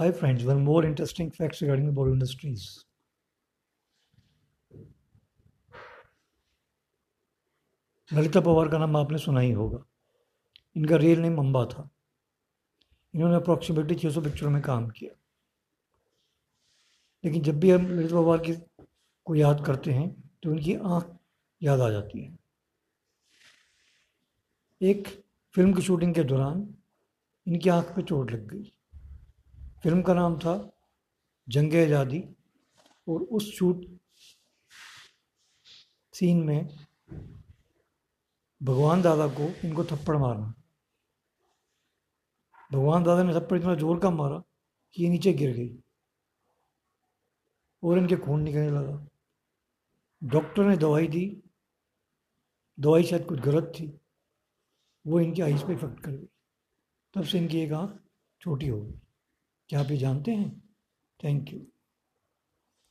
Hi friends, one more interesting facts regarding the Bollywood industries. Lalita Pawar का नाम आपने सुना ही होगा। इनका रियल नेम अम्बा था। इन्होंने अप्रॉक्सीमेटली 600 पिक्चरों में काम किया। लेकिन जब भी हम ललिता पवार की को याद करते हैं तो उनकी आँख याद आ जाती है। एक फ़िल्म की शूटिंग के दौरान इनकी आँख पे चोट लग गई। फ़िल्म का नाम था जंग आज़ादी और उस शूट सीन में भगवान दादा को इनको थप्पड़ मारना। भगवान दादा ने थप्पड़ इतना ज़ोर का मारा कि ये नीचे गिर गई और इनके खून निकलने लगा। डॉक्टर ने दवाई दी। दवाई शायद कुछ गलत थी। वो इनकी आइज़ पे इफ़ेक्ट कर गई। तब से इनकी एक आँख छोटी हो गई। क्या आप ये जानते हैं? Thank you